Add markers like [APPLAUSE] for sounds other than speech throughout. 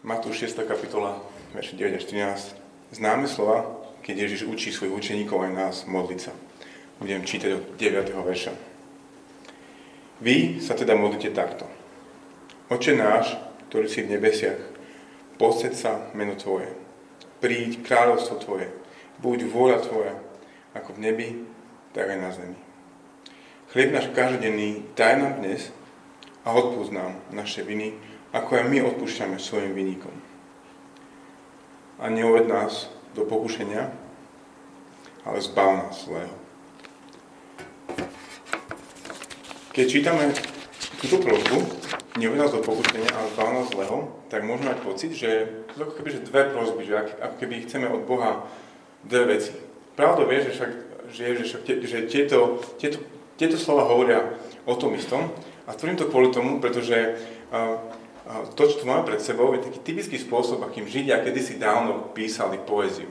Matúš 6. kapitola, verši 9 až 13. Známe slova, keď Ježiš učí svojich učeníkov aj nás modliť sa. Budem čítať od 9. verša. Vy sa teda modlite takto. Oče náš, ktorý si v nebesiach, posed sa meno Tvoje. Príď kráľovstvo Tvoje. Buď vôľa Tvoja, ako v nebi, tak aj na zemi. Chlieb náš každodenný daj nám dnes a odpúsť nám naše viny, ako aj my odpúšťame svojim vynikom. A neuved nás do pokušenia, ale zbav nás zlého. Keď čítame túto prosbu, neuved nás do pokušenia, ale zbav nás zlého, tak môžeme mať pocit, že to sú ako keby že dve prosby, že ako keby chceme od Boha dve veci. Pravdou vie, že, však, že, že, že tieto, tieto, tieto slova hovoria o tom istom. A tvrdím to kvôli tomu, pretože to, čo tu máme pred sebou, je taký typický spôsob, akým Židia kedysi dávno písali poéziu.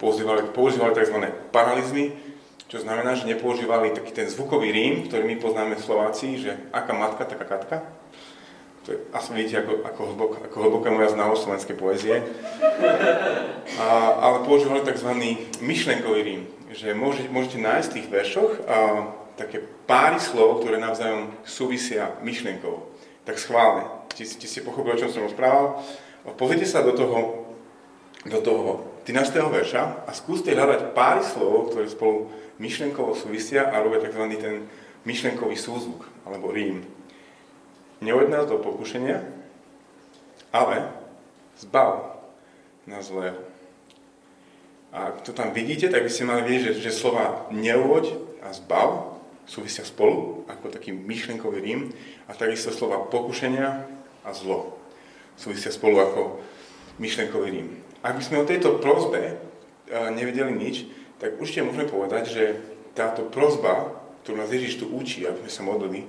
Používali, používali tzv. paralizmy, čo znamená, že nepoužívali taký ten zvukový rím, ktorý my poznáme v Slovácii, že aká matka, taká katka. To je, asi vidíte, ako, ako, hlbok, ako hlboká moja znalosť slovenskej poézie. A, ale používali tzv. myšlenkový rím, že môžete, môžete nájsť v tých veršoch a, také páry slov, ktoré navzájom súvisia myšlienkou. Tak schválne, či, či ste pochopili, o čom som rozprával. Pozrite sa do toho, do toho 13. verša a skúste hľadať páry slov, ktoré spolu myšlenkovo súvisia a robia tzv. ten myšlenkový súzvuk, alebo rím. Neuved nás do pokušenia, ale zbav nás zlého. A ak to tam vidíte, tak by ste mali vidieť, že, že slova neuvoď a zbav súvisia spolu, ako taký myšlenkový rím, a takisto slova pokušenia a zlo súvisia spolu ako myšlenkový rím. Ak by sme o tejto prozbe e, nevedeli nič, tak určite môžeme povedať, že táto prozba, ktorú nás Ježiš tu učí, aby sme sa modlili,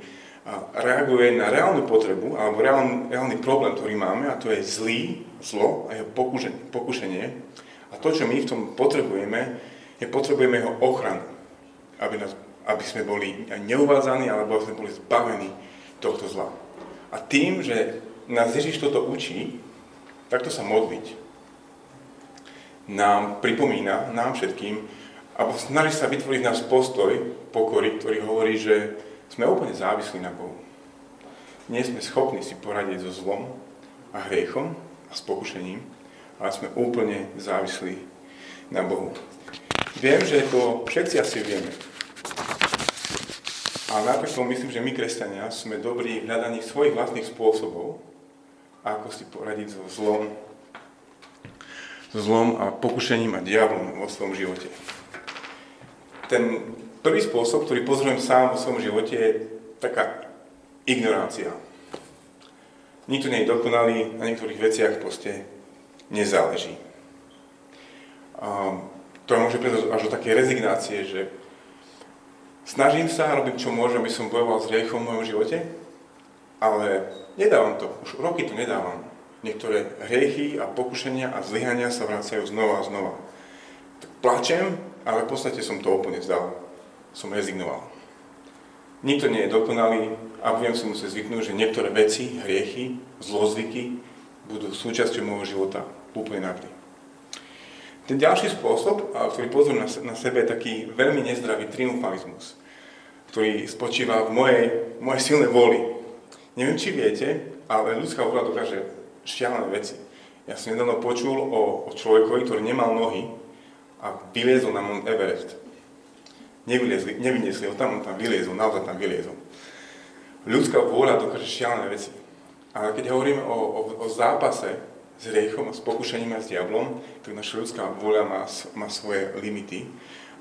reaguje na reálnu potrebu alebo reálny, reálny problém, ktorý máme, a to je zlý, zlo a jeho pokušenie, pokušenie. A to, čo my v tom potrebujeme, je potrebujeme jeho ochranu, aby, nás, aby sme boli neuvádzaní alebo aby sme boli zbavení tohto zla. A tým, že nás Ježiš toto učí, takto sa modliť, nám pripomína, nám všetkým, alebo snaží sa vytvoriť nás postoj pokory, ktorý hovorí, že sme úplne závislí na Bohu. Nie sme schopní si poradiť so zlom a hriechom a s pokušením, ale sme úplne závislí na Bohu. Viem, že to všetci asi vieme. A napriek tomu myslím, že my, kresťania, sme dobrí v hľadaní svojich vlastných spôsobov, ako si poradiť so zlom, so zlom a pokušením a diablom vo svojom živote. Ten prvý spôsob, ktorý pozorujem sám vo svojom živote, je taká ignorácia. Nikto nie je dokonalý, na niektorých veciach proste nezáleží. A to môže prísť až do také rezignácie, že Snažím sa, robím čo môžem, aby som bojoval s hriechom v mojom živote, ale nedávam to, už roky to nedávam. Niektoré hriechy a pokušenia a zlyhania sa vracajú znova a znova. Tak plačem, ale v podstate som to úplne vzdal. Som rezignoval. Nikto nie je dokonalý a budem si musieť zvyknúť, že niektoré veci, hriechy, zlozvyky budú súčasťou môjho života úplne navždy. Ten ďalší spôsob, ktorý pozor na, sebe, je taký veľmi nezdravý triumfalizmus, ktorý spočíva v mojej, mojej silnej vôli. Neviem, či viete, ale ľudská vôľa dokáže šialené veci. Ja som nedávno počul o, o človekovi, ktorý nemal nohy a vyliezol na Mount Everest. Nevyliezli, nevyniesli ho tam, on tam vyliezol, naozaj tam vyliezol. Ľudská vôľa dokáže šialené veci. Ale keď hovoríme o, o, o zápase, s hriechom a s pokušením a s diablom, tak naša ľudská vôľa má, má svoje limity.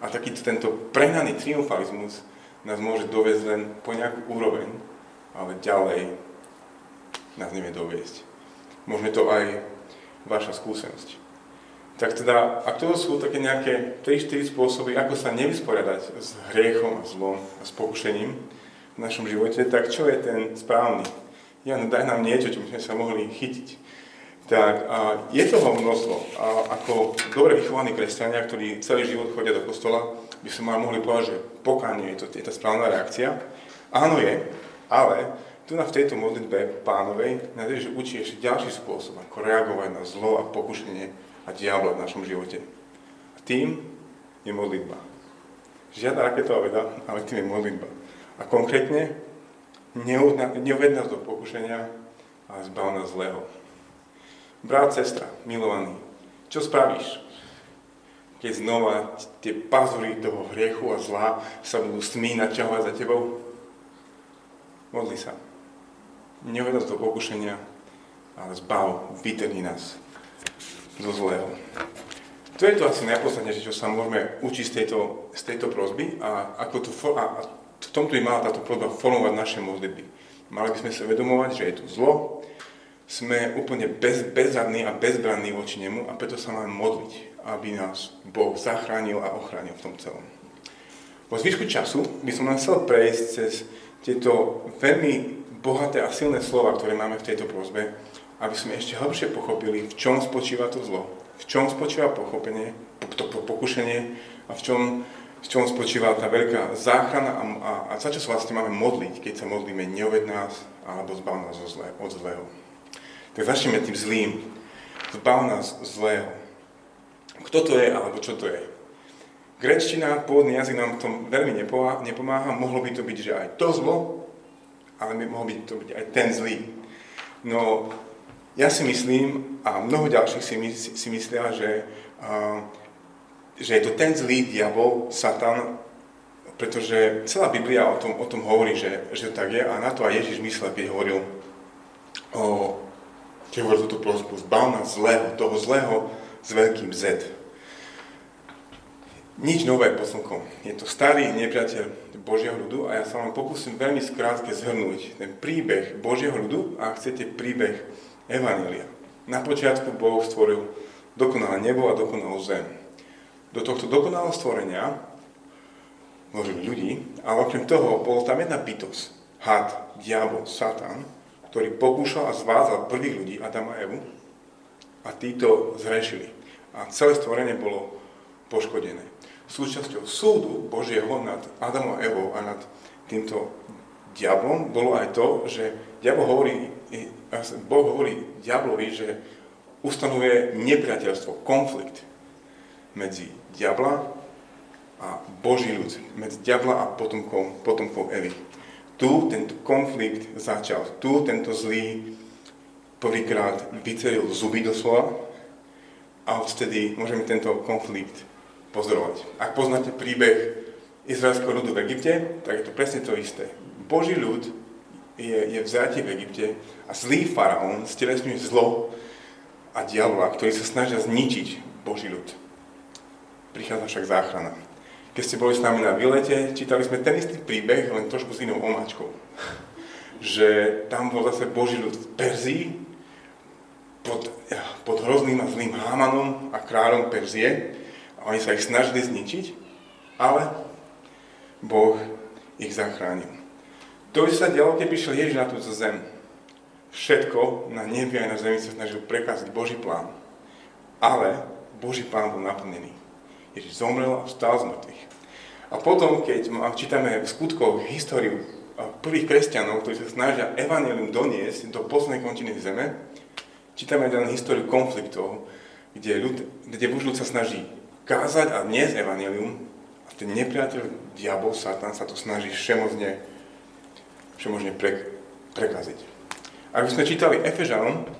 A taký tento prehnaný triumfalizmus nás môže doviezť len po nejakú úroveň, ale ďalej nás nevie doviesť. Možno to aj vaša skúsenosť. Tak teda, ak to sú také nejaké 3-4 spôsoby, ako sa nevysporiadať s hriechom a zlom a s pokušením v našom živote, tak čo je ten správny? Jan, daj nám niečo, čo by sme sa mohli chytiť tak a je toho množstvo. A ako dobre vychovaní kresťania, ktorí celý život chodia do kostola, by som mal mohli povedať, že pokánie je to je tá správna reakcia. Áno je, ale tu na v tejto modlitbe pánovej nás Ježiš učí ešte ďalší spôsob, ako reagovať na zlo a pokušenie a diabla v našom živote. A tým je modlitba. Žiadna raketová veda, ale tým je modlitba. A konkrétne, neuved nás do pokušenia, ale zbav nás zlého. Brat, sestra, milovaný, čo spravíš, keď znova tie pazury toho hriechu a zla sa budú smí naťahovať za tebou? Modli sa. Neuved nás do pokušenia, ale zbav, vytrhni nás zo zlého. To je to asi najpodstatnejšie, čo sa môžeme učiť z tejto, z tejto prozby a, ako to, a v tomto by mala táto prozba formovať naše modlitby. Mali by sme sa vedomovať, že je tu zlo, sme úplne bez, bezradní a bezbranní voči nemu a preto sa máme modliť, aby nás Boh zachránil a ochránil v tom celom. Po zvyšku času by som len chcel prejsť cez tieto veľmi bohaté a silné slova, ktoré máme v tejto prozbe, aby sme ešte hlbšie pochopili, v čom spočíva to zlo, v čom spočíva pochopenie, to pokušenie a v čom, v čom spočíva tá veľká záchrana a, a, a za čo sa vlastne máme modliť, keď sa modlíme neoved nás alebo zbav nás od zlého. Tak začneme tým zlým. Zbav nás zlého. Kto to je alebo čo to je? Grečtina, pôvodný jazyk nám v tom veľmi nepomáha. Mohlo by to byť, že aj to zlo, ale by mohol byť to byť aj ten zlý. No, ja si myslím, a mnoho ďalších si, si, si myslia, že, uh, že je to ten zlý diabol, Satan, pretože celá Biblia o tom, o tom hovorí, že, že tak je a na to aj Ježiš myslel, keď hovoril o, keď hovoril túto prosbu, zbav nás zlého, toho zlého s veľkým Z. Nič nové pod slnkom. Je to starý nepriateľ Božieho ľudu a ja sa vám pokúsim veľmi skrátke zhrnúť ten príbeh Božieho ľudu a chcete príbeh Evanília. Na počiatku Boh stvoril dokonalé nebo a dokonalú zem. Do tohto dokonalého stvorenia vložili ľudí, ale okrem toho bol tam jedna bytosť, had, diabol, satan, ktorý pokúšal a zvádzal prvých ľudí, Adama a Evu, a títo zhrešili. A celé stvorenie bolo poškodené súčasťou súdu Božieho nad Adamom a Evou a nad týmto diablom bolo aj to, že diabol hovorí, Boh hovorí diablovi, že ustanovuje nepriateľstvo, konflikt medzi diabla a Boží ľud, medzi diabla a potomkom, potomkom Evy. Tu tento konflikt začal, tu tento zlý prvýkrát vyceril zuby doslova a odtedy môžeme tento konflikt pozorovať. Ak poznáte príbeh izraelského ľudu v Egypte, tak je to presne to isté. Boží ľud je, je vzatý v Egypte a zlý faraón stelesňuje zlo a diabla, ktorí sa snažia zničiť Boží ľud. Prichádza však záchrana. Keď ste boli s nami na výlete, čítali sme ten istý príbeh, len trošku s inou omáčkou. Že tam bol zase Boží ľud v Perzii, pod, pod hrozným a zlým Hámanom a kráľom Perzie, oni sa ich snažili zničiť, ale Boh ich zachránil. To, čo sa dialo, keď prišiel Ježiš na túto zem, všetko na nebi aj na zemi sa snažil prekaziť Boží plán. Ale Boží plán bol naplnený. Ježiš zomrel a vstal z mŕtvych. A potom, keď čítame v skutkoch históriu prvých kresťanov, ktorí sa snažia evanelium doniesť do poslednej končiny zeme, čítame aj históriu konfliktov, kde, ľud, kde Boží ľud sa snaží kázať a dnes evanelium a ten nepriateľ, diabol, satan sa to snaží všemožne, všemožne pre, prekaziť. Ak by sme čítali Efežanom,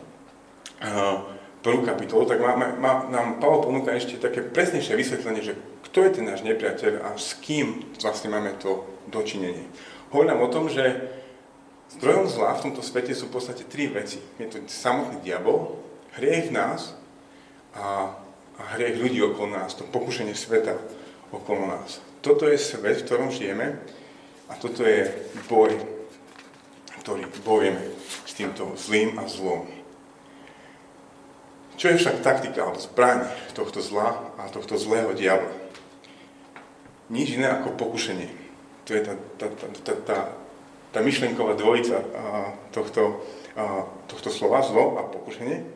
prvú kapitolu, tak má, má, nám Pavel ponúka ešte také presnejšie vysvetlenie, že kto je ten náš nepriateľ a s kým vlastne máme to dočinenie. Hovorí nám o tom, že zdrojom zla v tomto svete sú v podstate tri veci. Je to samotný diabol, hriech v nás a a hriech ľudí okolo nás, to pokušenie sveta okolo nás. Toto je svet, v ktorom žijeme a toto je boj, ktorý bojujeme s týmto zlým a zlom. Čo je však taktika alebo zbraň tohto zla a tohto zlého diabla? Nič iné ako pokušenie. To je tá, tá, tá, tá, tá, tá myšlenková dvojica tohto, tohto slova, zlo a pokušenie.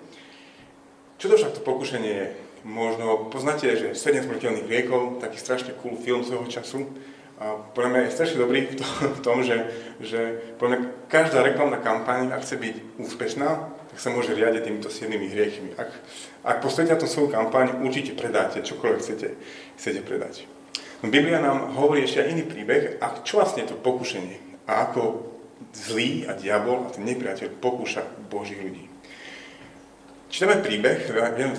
Čo to však to pokušenie je? Možno poznáte, že 7 smrteľných riekov, taký strašne cool film svojho času, a podľa mňa je strašne dobrý v tom že, že podľa mňa každá reklamná kampaň, ak chce byť úspešná, tak sa môže riadiť týmito siedmými hriechmi. Ak, ak postavíte na tú svoju kampaň, určite predáte čokoľvek chcete, chcete predať. No, Biblia nám hovorí ešte aj iný príbeh, a čo vlastne je to pokušenie a ako zlý a diabol a ten nepriateľ pokúša Božích ľudí. Čítame príbeh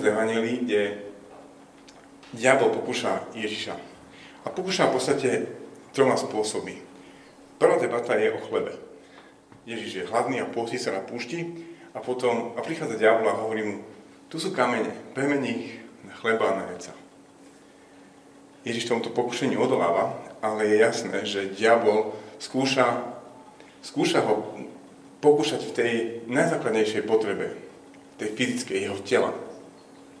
v Evangelii, kde diabol pokúša Ježiša. A pokúša v podstate troma spôsobmi. Prvá debata je o chlebe. Ježiš je hladný a pôsti sa na púšti a potom a prichádza diabol a hovorí mu, tu sú kamene, premení ich na chleba a na jeca. Ježiš tomuto pokušeniu odoláva, ale je jasné, že diabol skúša, skúša ho pokúšať v tej najzákladnejšej potrebe, tej fyzickej jeho tela.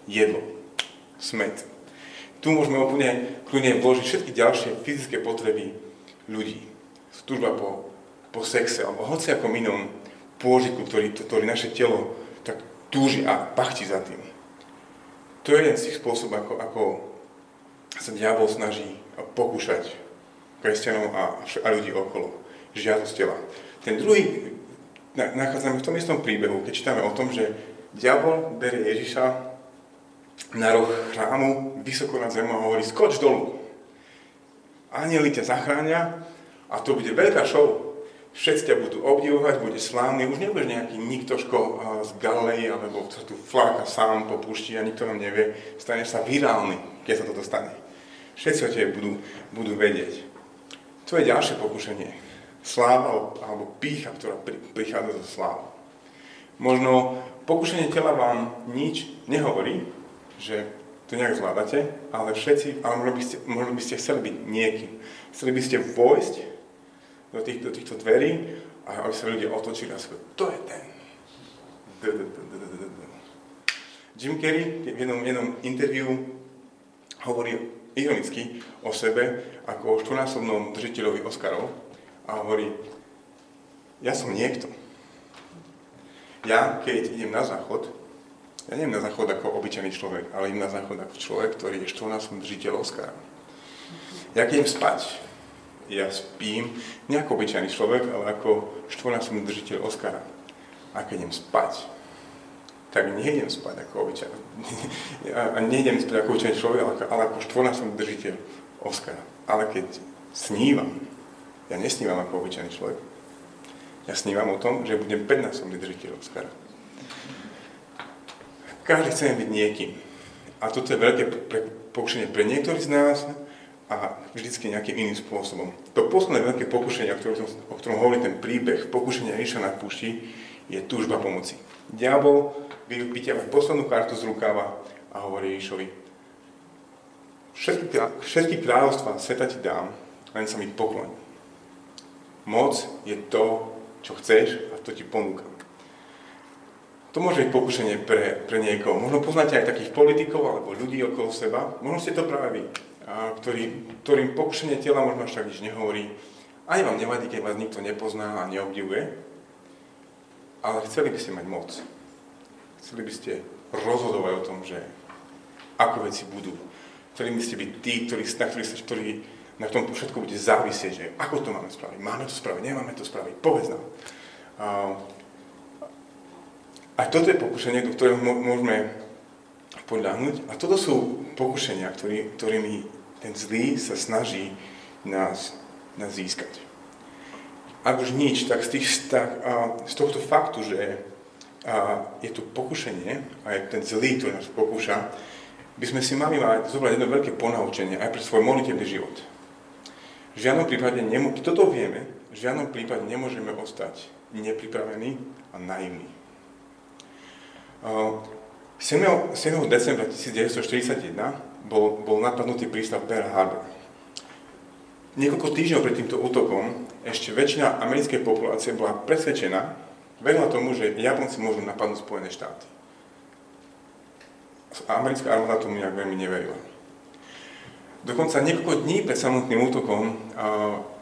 Jedlo, smet, tu môžeme úplne kľudne vložiť všetky ďalšie fyzické potreby ľudí. Túžba po, po sexe alebo hociakom inom pôžiku, ktorý, ktorý naše telo tak túži a pachti za tým. To je jeden z tých spôsobov, ako, ako sa diabol snaží pokúšať kresťanov a, a ľudí okolo. Žiadosť tela. Ten druhý nachádzame v tom istom príbehu, keď čítame o tom, že diabol berie Ježiša na roh chrámu, vysoko nad zemou a hovorí, skoč dolu. Anieli ťa zachránia a to bude veľká show. Všetci ťa budú obdivovať, bude slávny, už nebudeš nejaký niktoško z Galilei, alebo sa tu fláka sám po púšti a nikto vám nevie, staneš sa virálny, keď sa toto stane. Všetci o tebe budú, budú vedieť. To je ďalšie pokušenie. Sláva alebo pícha, ktorá prichádza zo slávy. Možno pokušenie tela vám nič nehovorí, že to nejak zvládate, ale všetci, ale možno by ste, možno by ste chceli byť niekým. Chceli by ste vojsť do, tých, do týchto dverí a aby sa ľudia otočili a skôr, to je ten. Jim Carrey v jednom, jednom interviu hovorí ironicky o sebe ako o štvornásobnom držiteľovi Oscarov a hovorí, ja som niekto. Ja, keď idem na záchod, ja neviem na záchod ako obyčajný človek, ale idem na záchod ako človek, ktorý je štvornásobný držiteľ Oscara. Ja keď idem spať, ja spím nie ako obyčajný človek, ale ako štvornásobný držiteľ Oscara. A keď idem spať, tak nejdem spať ako obyčajný. [LAUGHS] A nejdem spať ako obyčajný človek, ale, ale ako štvornásobný držiteľ Oscara. Ale keď snívam, ja nesnívam ako obyčajný človek. Ja snívam o tom, že budem 15 držiteľ Oscara. Každý chceme byť niekým. A toto je veľké pokušenie pre niektorých z nás a vždycky nejakým iným spôsobom. To posledné veľké pokušenie, o ktorom, hovorí ten príbeh, pokušenia Iša na púšti, je túžba pomoci. Diabol vyťahuje poslednú kartu z rukáva a hovorí Išovi, všetky, všetky kráľovstva sveta ti dám, len sa mi pokloň. Moc je to, čo chceš a to ti ponúkam. To môže byť pokušenie pre, pre niekoho. Možno poznáte aj takých politikov alebo ľudí okolo seba. Možno ste to práve vy, ktorý, ktorým pokušenie tela možno až tak nič nehovorí. Ani vám nevadí, keď vás nikto nepozná a neobdivuje. Ale chceli by ste mať moc. Chceli by ste rozhodovať o tom, že ako veci budú. Chceli by ste byť tí, ktorí, na, ktorí, ktorí na tom všetko bude závisieť, že ako to máme spraviť. Máme to spraviť, nemáme to spraviť, povedz nám. A toto je pokušenie, do ktorého môžeme podľahnuť. A toto sú pokušenia, ktorý, ktorými ten zlý sa snaží nás, nás získať. Ak už nič, tak z, tých, tak, a, z tohto faktu, že a, je tu pokušenie a je ten zlý, ktorý nás pokúša, by sme si mali mať zobrať jedno veľké ponaučenie aj pre svoj molitevný život. V žiadnom prípade, nemo, toto vieme, v žiadnom prípade nemôžeme ostať nepripravení a naivní. 7. 7. decembra 1941 bol, bol napadnutý prístav Pearl Harbor. Niekoľko týždňov pred týmto útokom ešte väčšina americkej populácie bola presvedčená, verila tomu, že Japonci môžu napadnúť Spojené štáty. Americká armáda tomu nejak veľmi neverila. Dokonca niekoľko dní pred samotným útokom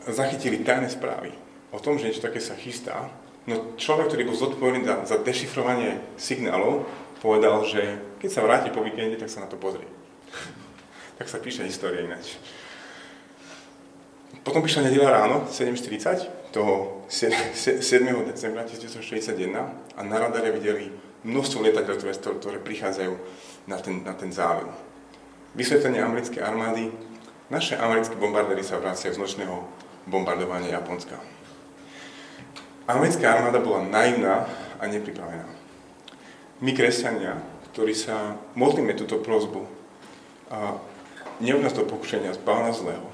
zachytili tajné správy o tom, že niečo také sa chystá No človek, ktorý bol zodpovedný za, za dešifrovanie signálov, povedal, že keď sa vráti po víkende, tak sa na to pozrie. [LAUGHS] tak sa píše história ináč. potom prišla nedela ráno, 7.40, toho 7. [LAUGHS] decembra 1961 a na radare videli množstvo lietadiel, ktoré, ktoré prichádzajú na ten, na ten zálev. Vysvetlenie americkej armády, naše americké bombardéry sa vracajú z nočného bombardovania Japonska. Americká armáda bola naivná a nepripravená. My, kresťania, ktorí sa modlíme túto prozbu a nás do pokušenia z nás zlého,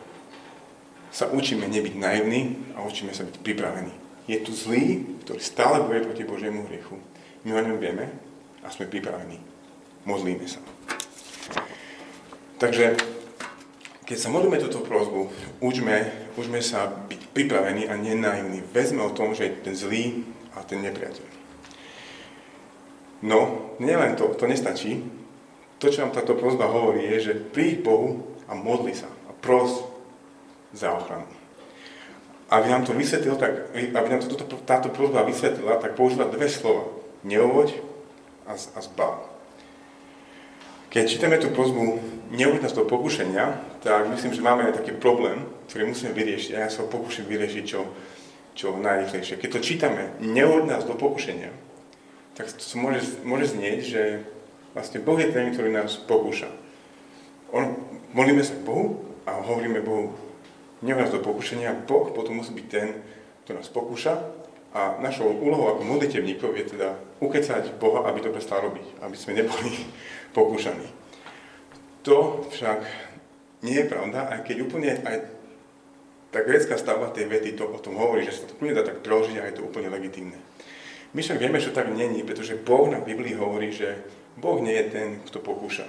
sa učíme nebyť naivní a učíme sa byť pripravení. Je tu zlý, ktorý stále boje proti Božiemu hriechu. My o ňom vieme a sme pripravení. Modlíme sa. Takže, keď sa modlíme túto prozbu, učme, učme sa byť pripravení a nenaivní. Vezme o tom, že je ten zlý a ten nepriateľ. No, nielen to, to nestačí. To, čo nám táto prozba hovorí, je, že príď Bohu a modli sa a pros za ochranu. Aby nám to vysvetlil, tak, aby nám to, táto prozba vysvetlila, tak používa dve slova. Neuvoď a, a zbav. Keď čítame tú prozbu neuvoď nás do pokušenia, tak myslím, že máme aj taký problém, ktorý musíme vyriešiť a ja sa ho pokúšam vyriešiť čo, čo najrychlejšie. Keď to čítame, neuvoď nás do pokušenia, tak to môže, môže znieť, že vlastne Boh je ten, ktorý nás pokúša. On, modlíme sa Bohu a hovoríme Bohu, nevrať do pokušenia, Boh potom musí byť ten, kto nás pokúša a našou úlohou ako modlitevníkov je teda ukecať Boha, aby to prestal robiť, aby sme neboli [LAUGHS] pokúšaní. To však nie je pravda, aj keď úplne aj tá grecká stavba tej vety to o tom hovorí, že sa to úplne dá tak preložiť a je to úplne legitimné. My však vieme, že tak není, pretože Boh na Biblii hovorí, že Boh nie je ten, kto pokúša.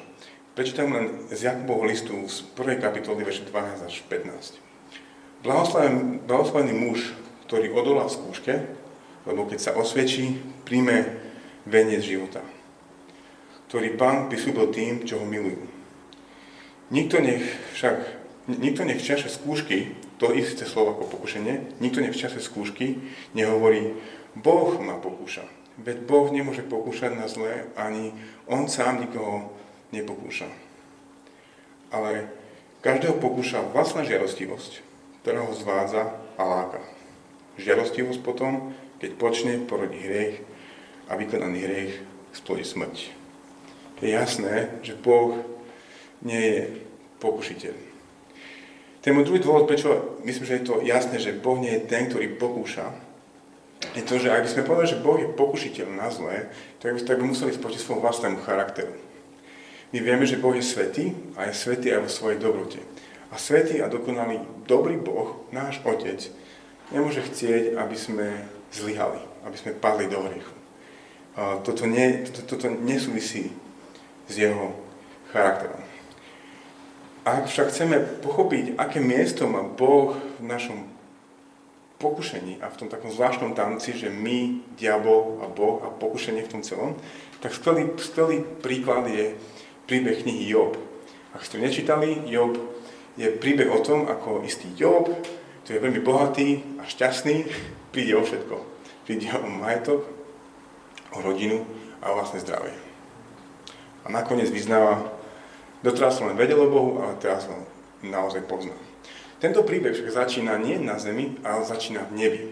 Prečítam len z Jakubovho listu z 1. kapitoly, verše 12 až 15. Blahoslavený, blahoslavený muž, ktorý odolá v skúške, lebo keď sa osvedčí, príjme veniec života, ktorý pán prislúbil tým, čo ho milujú. Nikto nech však, nikto nech v čase skúšky, to isté slovo ako pokušenie, nikto nech v čase skúšky nehovorí, Boh ma pokúša. Veď Boh nemôže pokúšať na zlé, ani On sám nikoho nepokúša. Ale každého pokúša vlastná žiarostivosť, ktorá ho zvádza a láka. Žiarostivosť potom, keď počne, porodí hriech a vykonaný hriech splodí smrť. Je jasné, že Boh nie je pokušiteľ. Ten môj druhý dôvod, prečo myslím, že je to jasné, že Boh nie je ten, ktorý pokúša, je to, že ak by sme povedali, že Boh je pokušiteľ na zlé, tak by, tak by museli ísť svojmu vlastnému charakteru. My vieme, že Boh je svetý a je svetý aj vo svojej dobrote. A svetý a dokonalý dobrý Boh, náš Otec, nemôže chcieť, aby sme zlyhali, aby sme padli do hriechu. Toto, nie, toto, toto nesúvisí s jeho charakterom. Ak však chceme pochopiť, aké miesto má Boh v našom pokušení a v tom takom zvláštnom tanci, že my, diabol a Boh a pokušenie v tom celom, tak skvelý, skvelý príklad je príbeh knihy Job. Ak ste nečítali, Job je príbeh o tom, ako istý Job, ktorý je veľmi bohatý a šťastný, [LAUGHS] príde o všetko. Príde o majetok, o rodinu a o vlastné zdravie. A nakoniec vyznáva, doteraz som len vedel o Bohu, ale teraz som naozaj poznal. Tento príbeh však začína nie na zemi, ale začína v nebi.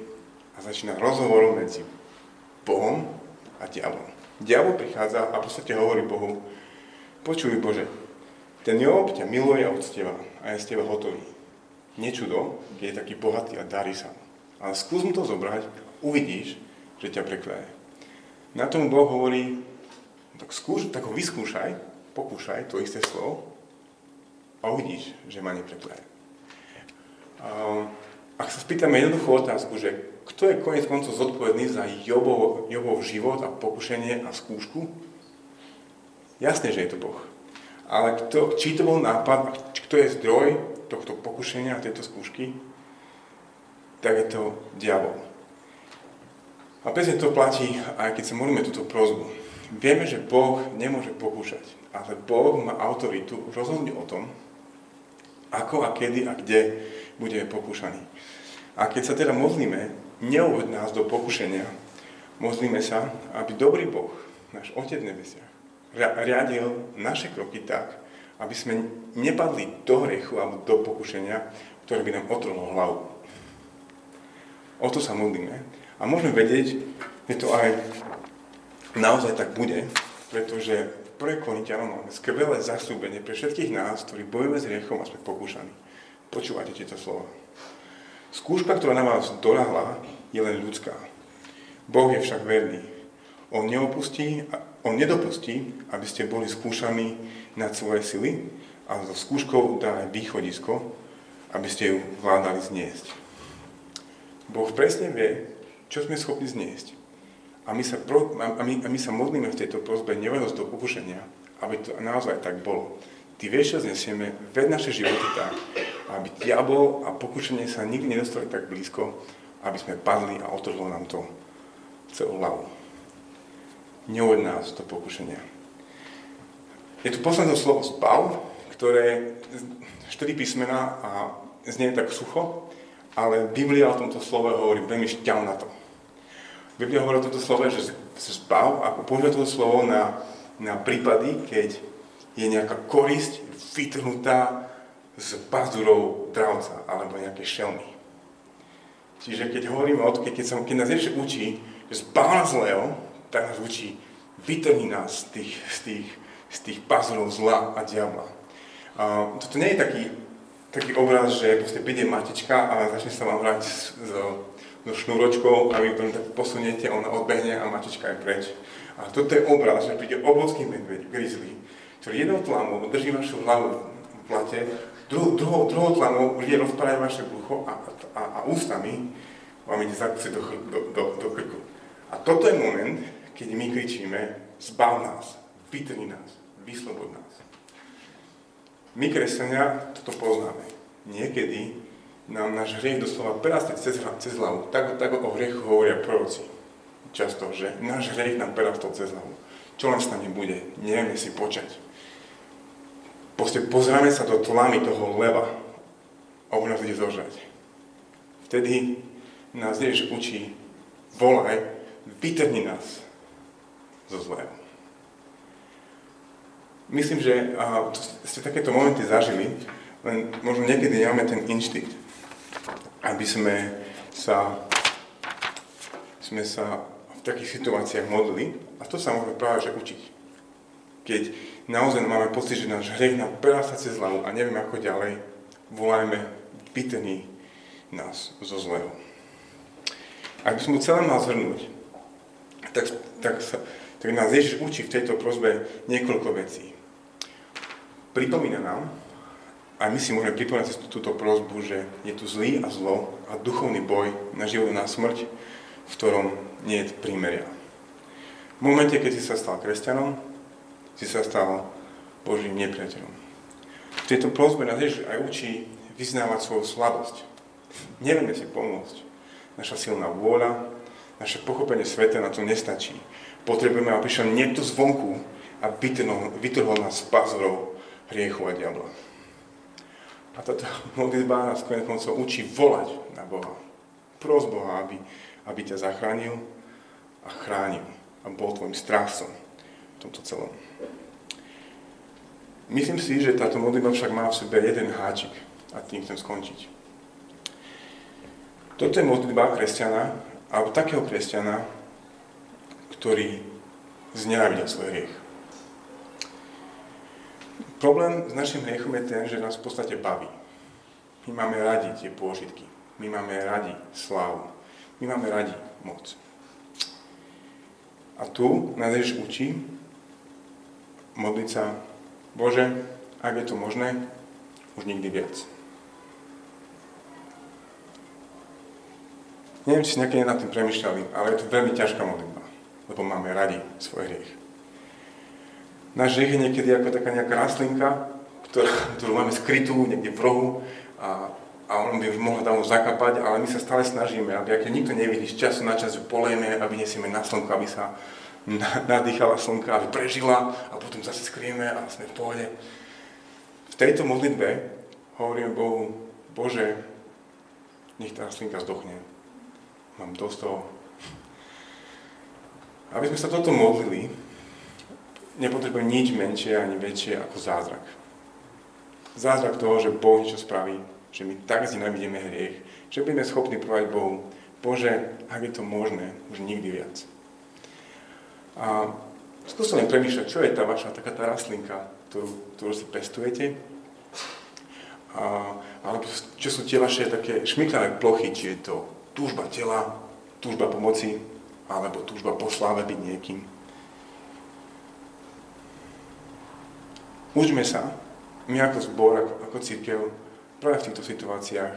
A začína rozhovorom medzi Bohom a diablom. Diabol prichádza a v podstate hovorí Bohu, počuj Bože, ten Job ťa miluje a uctieva a je z teba hotový. Nečudo, keď je taký bohatý a darí sa. Ale skús mu to zobrať, uvidíš, že ťa prekleje. Na tomu Boh hovorí, tak, skúš, tak ho vyskúšaj, pokúšaj to isté slovo a uvidíš, že ma neprekleje. Ak sa spýtame jednoduchú otázku, že kto je konec koncov zodpovedný za Jobov, Jobov život a pokušenie a skúšku, jasne, že je to Boh. Ale kto, či to bol nápad, kto je zdroj tohto pokušenia a tejto skúšky, tak je to diabol. A presne to platí, aj keď sa modlíme túto prozbu. Vieme, že Boh nemôže pokúšať, ale Boh má autoritu rozhodnúť o tom, ako a kedy a kde budeme pokúšaní. A keď sa teda modlíme, neuved nás do pokušenia. Modlíme sa, aby dobrý Boh, náš Otec v nebesiach, riadil naše kroky tak, aby sme nepadli do hriechu alebo do pokušenia, ktoré by nám otrhlo hlavu. O to sa modlíme. A môžeme vedieť, že to aj naozaj tak bude, pretože pre Korintianom máme skvelé zasúbenie pre všetkých nás, ktorí bojujeme s hriechom a sme pokúšaní. Počúvate tieto slova. Skúška, ktorá na vás doľahla, je len ľudská. Boh je však verný. On neopustí, on nedopustí, aby ste boli skúšaní nad svoje sily a so skúškou dá aj východisko, aby ste ju vládali zniesť. Boh presne vie, čo sme schopní zniesť. A my sa, pro, a my, a my sa modlíme v tejto prozbe nevedosť do pokušenia, aby to naozaj tak bolo. Ty vieš, čo znesieme, ved naše životy tak, aby diabol a pokušenie sa nikdy nedostali tak blízko, aby sme padli a otrhlo nám to celú hlavu. Neuved nás do pokušenia. Je tu posledné slovo zbav, ktoré štyri písmena a znie tak sucho, ale Biblia o tomto slove hovorí veľmi šťavnato. Biblia hovorí o tomto slove, že zbav, ako používa toto slovo na, na prípady, keď je nejaká korisť vytrhnutá z pazurov dravca alebo nejaké šelmy. Čiže keď hovoríme o to, keď, som, keď nás Ježiš učí, že nás zlého, tak nás učí, vytrhni nás z tých, z tých, z tých pazurov zla a diabla. A toto nie je taký, taký obraz, že proste príde matička a začne sa vám hrať so, so šnúročkou a vy to tak posuniete, ona odbehne a matička je preč. A toto je obraz, že príde obrovský medveď, grizzly, ktorý jednou tlamou drží vašu hlavu plate Druhou, druhou, druhou tlanou bude rozpárať vaše brucho a, a, a ústami vám ide zakúsiť do, do, do, do krku. A toto je moment, keď my kričíme, zbav nás, vytrni nás, vyslobod nás. My, kresťania, toto poznáme. Niekedy nám náš hriech doslova prerastie cez, cez hlavu. Tak, tak o hriechu hovoria proroci. Často, že náš hriech nám prerastol cez hlavu. Čo len s nami bude, nevieme si počať. Proste pozráme sa do tlamy toho leva a on nás ide zožrať. Vtedy nás Ježiš učí, volaj, vytrhni nás zo zlého. Myslím, že a, ste takéto momenty zažili, len možno niekedy nemáme ten inštinkt, aby sme sa, sme sa v takých situáciách modlili a to sa môžeme práve že učiť. Keď naozaj máme pocit, že náš hriech nám prerastá cez hlavu a nevieme ako ďalej, volajme, vytení nás zo zlého. Ak by som mu celé mal zhrnúť, tak, tak, sa, tak nás Ježiš učí v tejto prozbe niekoľko vecí. Pripomína nám, a my si môžeme pripomínať cez túto prozbu, že je tu zlý a zlo a duchovný boj na život a na smrť, v ktorom nie je prímeria. V momente, keď si sa stal kresťanom, si sa stal Božím nepriateľom. V tejto prozbe nás Ježiš aj učí vyznávať svoju slabosť. Nevieme si pomôcť. Naša silná vôľa, naše pochopenie sveta na to nestačí. Potrebujeme, aby prišiel niekto zvonku a vytrhol, vytrhol nás z pazurov hriechu a diabla. A táto modlitba nás koncov učí volať na Boha. Pros Boha, aby, aby ťa zachránil a chránil a bol tvojim strážcom v tomto celom. Myslím si, že táto modlitba však má v sebe jeden háčik a tým chcem skončiť. Toto je modlitba kresťana, alebo takého kresťana, ktorý znenávidel svoj hriech. Problém s našim hriechom je ten, že nás v podstate baví. My máme radi tie pôžitky. My máme radi slávu. My máme radi moc. A tu nás Ježiš učí modliť sa Bože, ak je to možné, už nikdy viac. Neviem, či si nejaké nad tým premyšľali, ale je to veľmi ťažká modlitba, lebo máme radi svoj hriech. Náš hriech je niekedy ako taká nejaká rastlinka, ktorá, ktorú máme skrytú niekde v rohu a, a on by mohol tam zakapať, ale my sa stále snažíme, aby ak nikto nevidí, z času na čas ju polejme a vyniesieme na slnko, aby sa nadýchala slnka, aby prežila a potom zase skrieme a sme v pohode. V tejto modlitbe hovoríme Bohu, Bože, nech tá slinka zdochne. Mám dosť toho. Aby sme sa toto modlili, nepotrebujeme nič menšie ani väčšie ako zázrak. zázrak toho, že Boh niečo spraví, že my tak znenávidíme hriech, že budeme schopní povedať Bohu, Bože, ak je to možné, už nikdy viac. A skúste len premýšľať, čo je tá vaša taká tá rastlinka, ktorú, ktorú si pestujete, a, alebo čo sú tie vaše také šmiklavé plochy, či je to túžba tela, túžba pomoci, alebo túžba po sláve byť niekým. Učme sa, my ako zbor, ako, ako církev, práve v týchto situáciách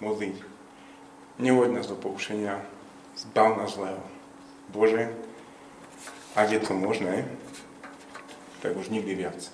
modliť. Neuvoď nás do pokušenia, zbav nás zlého. Bože, ak je to možné, tak už nikdy viac.